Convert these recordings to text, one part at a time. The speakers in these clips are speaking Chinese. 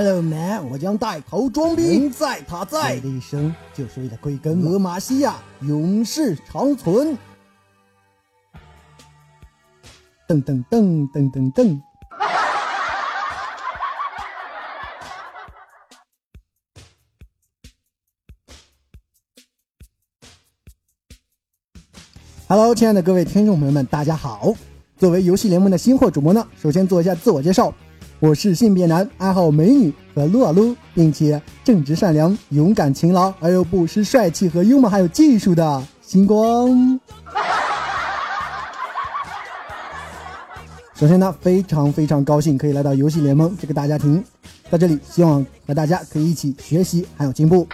Hello man，我将带头装逼，人在他在，我的一生就是为了归根。俄马西亚永世长存。噔噔噔噔噔噔。Hello，亲爱的各位听众朋友们，大家好。作为游戏联盟的新货主播呢，首先做一下自我介绍，我是性别男，爱好美女和撸啊撸，并且正直善良、勇敢勤劳而又不失帅气和幽默还有技术的星光。首先呢，非常非常高兴可以来到游戏联盟这个大家庭，在这里希望和大家可以一起学习还有进步。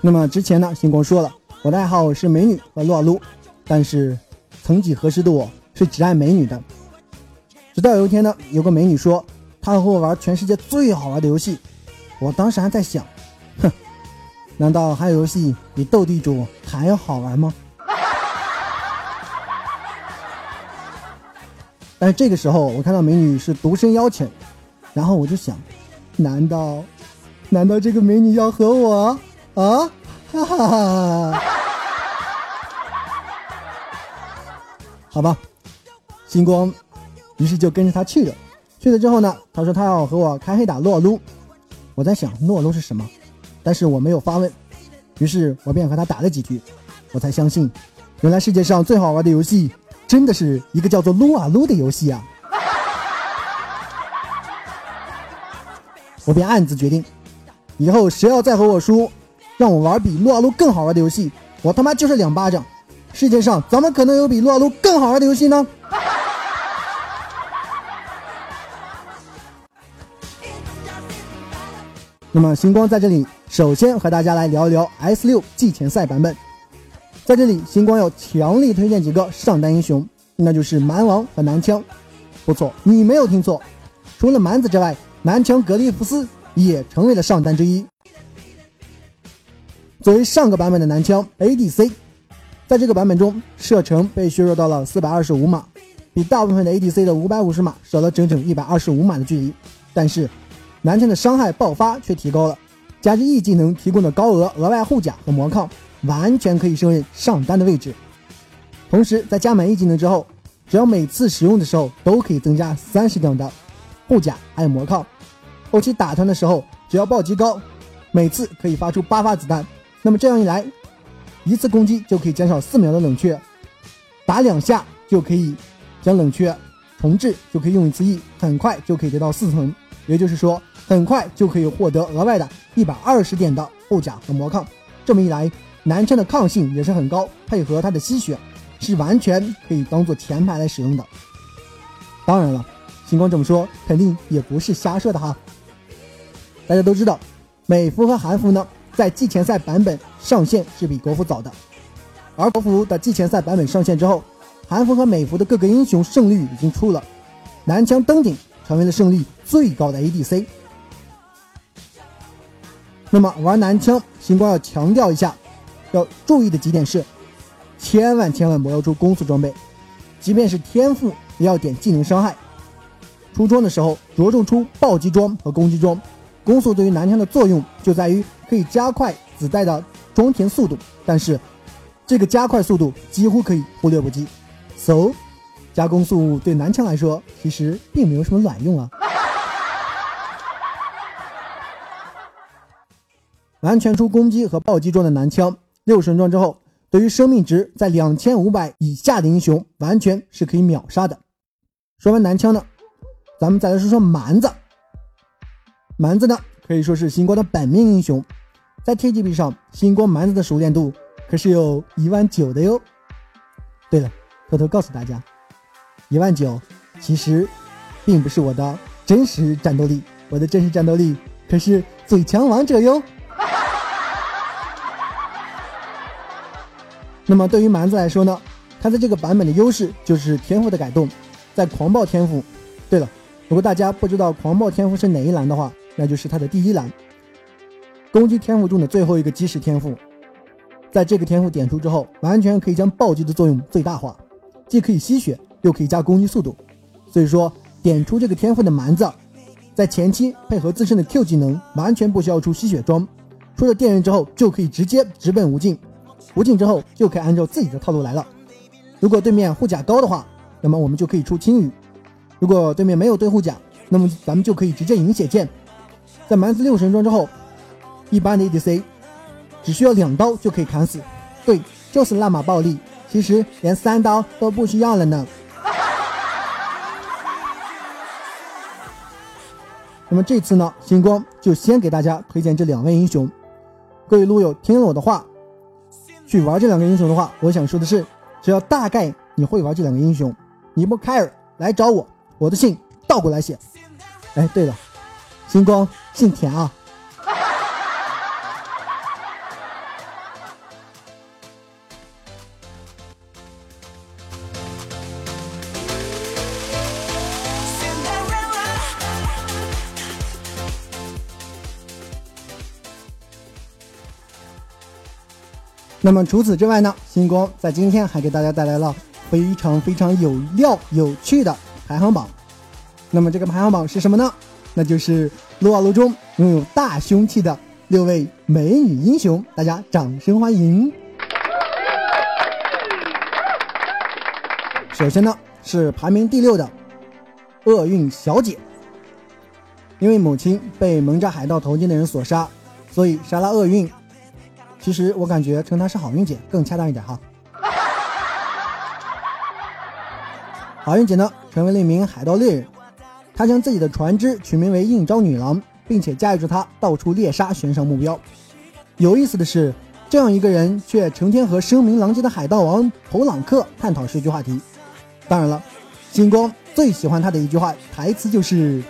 那么之前呢，星光说了，我的爱好是美女和撸啊撸，但是曾几何时的我是只爱美女的。直到有一天呢，有个美女说她要和我玩全世界最好玩的游戏，我当时还在想，哼，难道还有游戏比斗地主还要好玩吗？但是这个时候我看到美女是独身邀请，然后我就想，难道，难道这个美女要和我？啊，哈哈哈！好吧，星光，于是就跟着他去了。去了之后呢，他说他要和我开黑打撸啊撸。我在想撸啊撸是什么，但是我没有发问。于是我便和他打了几局，我才相信，原来世界上最好玩的游戏，真的是一个叫做撸啊撸的游戏啊！我便暗自决定，以后谁要再和我输。让我玩比撸啊撸更好玩的游戏，我他妈就是两巴掌！世界上怎么可能有比撸啊撸更好玩的游戏呢？那么星光在这里，首先和大家来聊一聊 S 六季前赛版本。在这里，星光要强力推荐几个上单英雄，那就是蛮王和男枪。不错，你没有听错，除了蛮子之外，男枪格里夫斯也成为了上单之一。作为上个版本的男枪 ADC，在这个版本中射程被削弱到了四百二十五码，比大部分的 ADC 的五百五十码少了整整一百二十五码的距离。但是，男枪的伤害爆发却提高了，加之 E 技能提供的高额额外护甲和魔抗，完全可以胜任上单的位置。同时，在加满 E 技能之后，只要每次使用的时候都可以增加三十点的护甲还有魔抗。后期打团的时候，只要暴击高，每次可以发出八发子弹。那么这样一来，一次攻击就可以减少四秒的冷却，打两下就可以将冷却重置，就可以用一次 E，很快就可以得到四层，也就是说，很快就可以获得额外的一百二十点的护甲和魔抗。这么一来，男枪的抗性也是很高，配合他的吸血，是完全可以当做前排来使用的。当然了，星光这么说肯定也不是瞎说的哈。大家都知道，美服和韩服呢。在季前赛版本上线是比国服早的，而国服的季前赛版本上线之后，韩服和美服的各个英雄胜率已经出了，男枪登顶成为了胜率最高的 ADC。那么玩男枪，星光要强调一下，要注意的几点是，千万千万不要出攻速装备，即便是天赋也要点技能伤害。出装的时候着重出暴击装和攻击装，攻速对于男枪的作用就在于。可以加快子弹的装填速度，但是这个加快速度几乎可以忽略不计。So，加攻速对男枪来说其实并没有什么卵用啊。完全出攻击和暴击装的男枪，六神装之后，对于生命值在两千五百以下的英雄，完全是可以秒杀的。说完男枪呢，咱们再来说说蛮子。蛮子呢？可以说是星光的本命英雄，在 TGB 上，星光蛮子的熟练度可是有一万九的哟。对了，偷偷告诉大家，一万九其实并不是我的真实战斗力，我的真实战斗力可是最强王者哟。那么对于蛮子来说呢，他在这个版本的优势就是天赋的改动，在狂暴天赋。对了，如果大家不知道狂暴天赋是哪一栏的话，那就是他的第一栏，攻击天赋中的最后一个基石天赋，在这个天赋点出之后，完全可以将暴击的作用最大化，既可以吸血，又可以加攻击速度。所以说，点出这个天赋的蛮子，在前期配合自身的 Q 技能，完全不需要出吸血装，出了电刃之后就可以直接直奔无尽，无尽之后就可以按照自己的套路来了。如果对面护甲高的话，那么我们就可以出青羽；如果对面没有对护甲，那么咱们就可以直接饮血剑。在蛮子六神装之后，一般的 ADC 只需要两刀就可以砍死，对，就是那么暴力。其实连三刀都不需要了呢。那么这次呢，星光就先给大家推荐这两位英雄。各位撸友听了我的话，去玩这两个英雄的话，我想说的是，只要大概你会玩这两个英雄，你不开尔来找我，我的信倒过来写。哎，对了，星光姓田啊。那么除此之外呢？星光在今天还给大家带来了非常非常有料、有趣的排行榜。那么这个排行榜是什么呢？那就是撸啊撸中拥有大凶器的六位美女英雄，大家掌声欢迎。首先呢是排名第六的厄运小姐，因为母亲被蒙扎海盗头巾的人所杀，所以杀了厄运。其实我感觉称她是好运姐更恰当一点哈。好运姐呢，成为了一名海盗猎人，她将自己的船只取名为应招女郎，并且驾驭着它到处猎杀悬赏目标。有意思的是，这样一个人却成天和声名狼藉的海盗王普朗克探讨这句话题。当然了，星光最喜欢他的一句话台词就是：“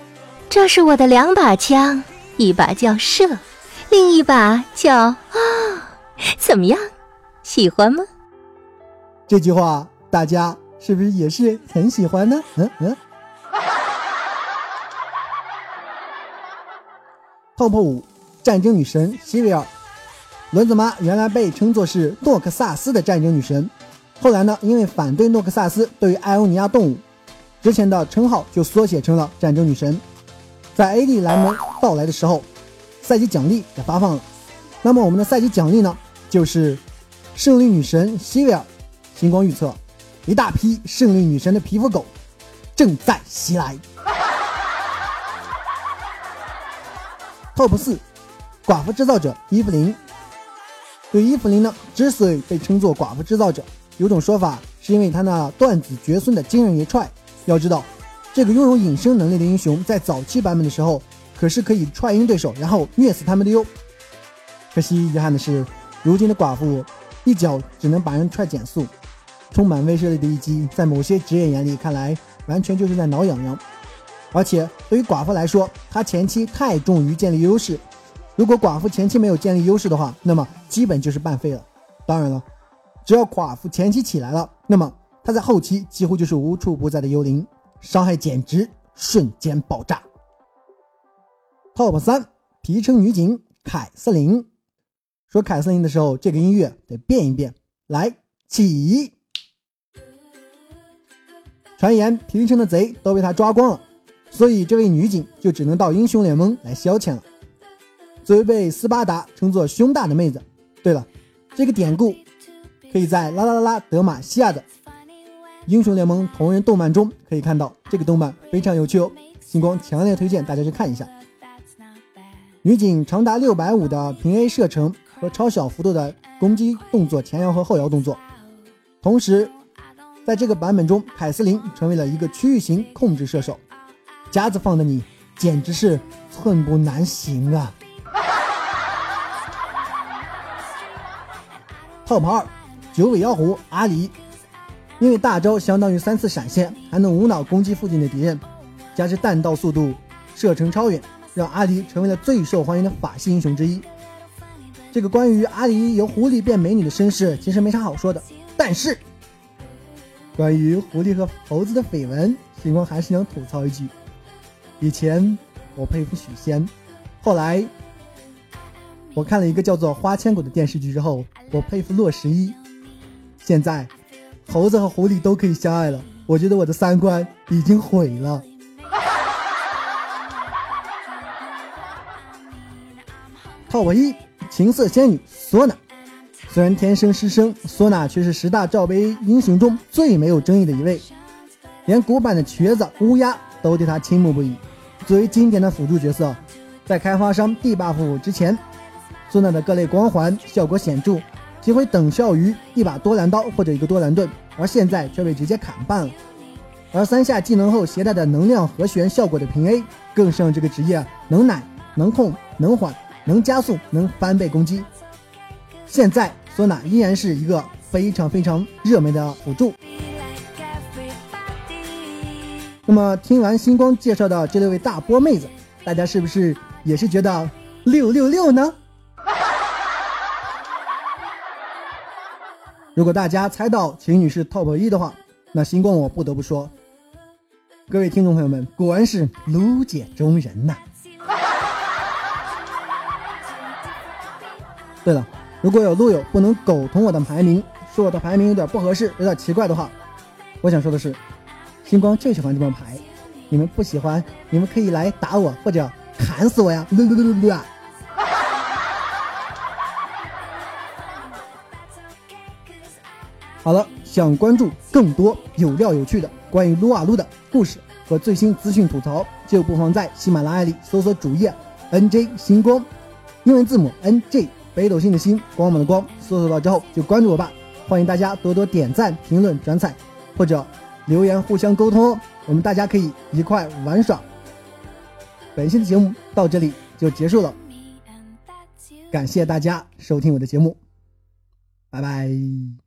这是我的两把枪，一把叫射，另一把叫啊。” 怎么样，喜欢吗？这句话大家是不是也是很喜欢呢？嗯嗯。Top 五战争女神希维尔，轮子妈原来被称作是诺克萨斯的战争女神，后来呢，因为反对诺克萨斯对于艾欧尼亚动物，之前的称号就缩写成了战争女神。在 AD 蓝门到来的时候，赛季奖励也发放了。那么我们的赛季奖励呢？就是胜利女神希维尔，星光预测，一大批胜利女神的皮肤狗正在袭来。Top 四，寡妇制造者伊芙琳。对伊芙琳呢，之所以被称作寡妇制造者，有种说法是因为她那断子绝孙的惊人一踹。要知道，这个拥有隐身能力的英雄，在早期版本的时候，可是可以踹晕对手，然后虐死他们的哟。可惜遗憾的是。如今的寡妇一脚只能把人踹减速，充满威慑力的一击，在某些职业眼里看来，完全就是在挠痒痒。而且对于寡妇来说，她前期太重于建立优势，如果寡妇前期没有建立优势的话，那么基本就是半废了。当然了，只要寡妇前期起来了，那么她在后期几乎就是无处不在的幽灵，伤害简直瞬间爆炸。Top 三皮城女警凯瑟琳。说凯瑟琳的时候，这个音乐得变一变。来，起！传言平城的贼都被他抓光了，所以这位女警就只能到英雄联盟来消遣了。作为被斯巴达称作胸大的妹子，对了，这个典故可以在啦啦啦啦德玛西亚的英雄联盟同人动漫中可以看到。这个动漫非常有趣哦，星光强烈推荐大家去看一下。女警长达六百五的平 A 射程。和超小幅度的攻击动作前摇和后摇动作，同时，在这个版本中，凯瑟琳成为了一个区域型控制射手，夹子放的你简直是寸步难行啊！Top 二，九尾妖狐阿狸，因为大招相当于三次闪现，还能无脑攻击附近的敌人，加之弹道速度、射程超远，让阿狸成为了最受欢迎的法系英雄之一。这个关于阿狸由狐狸变美女的身世，其实没啥好说的。但是，关于狐狸和猴子的绯闻，星光还是想吐槽一句：以前我佩服许仙，后来我看了一个叫做《花千骨》的电视剧之后，我佩服洛十一。现在，猴子和狐狸都可以相爱了，我觉得我的三观已经毁了。套我一，情色仙女索娜。虽然天生失声，索娜却是十大罩杯英雄中最没有争议的一位，连古板的瘸子乌鸦都对她倾慕不已。作为经典的辅助角色，在开发商 D buff 之前，索娜的各类光环效果显著，几乎等效于一把多兰刀或者一个多兰盾，而现在却被直接砍半了。而三下技能后携带的能量和弦效果的平 A，更是让这个职业能奶、能控、能缓、能加速、能翻倍攻击。现在索娜依然是一个非常非常热门的辅助。那么听完星光介绍的这六位大波妹子，大家是不是也是觉得六六六呢？如果大家猜到秦女士 TOP 一的话，那星光我不得不说。各位听众朋友们，果然是卢姐中人呐！对了，如果有路友不能苟同我的排名，说我的排名有点不合适、有点奇怪的话，我想说的是，星光就喜欢这么排。你们不喜欢，你们可以来打我或者砍死我呀！好了，想关注更多有料有趣的。关于撸啊撸的故事和最新资讯吐槽，就不妨在喜马拉雅里搜索主页 “nj 星光”，英文字母 “nj”，北斗星的星，光芒的光。搜索到之后就关注我吧。欢迎大家多多点赞、评论、转载，或者留言互相沟通哦。我们大家可以一块玩耍。本期的节目到这里就结束了，感谢大家收听我的节目，拜拜。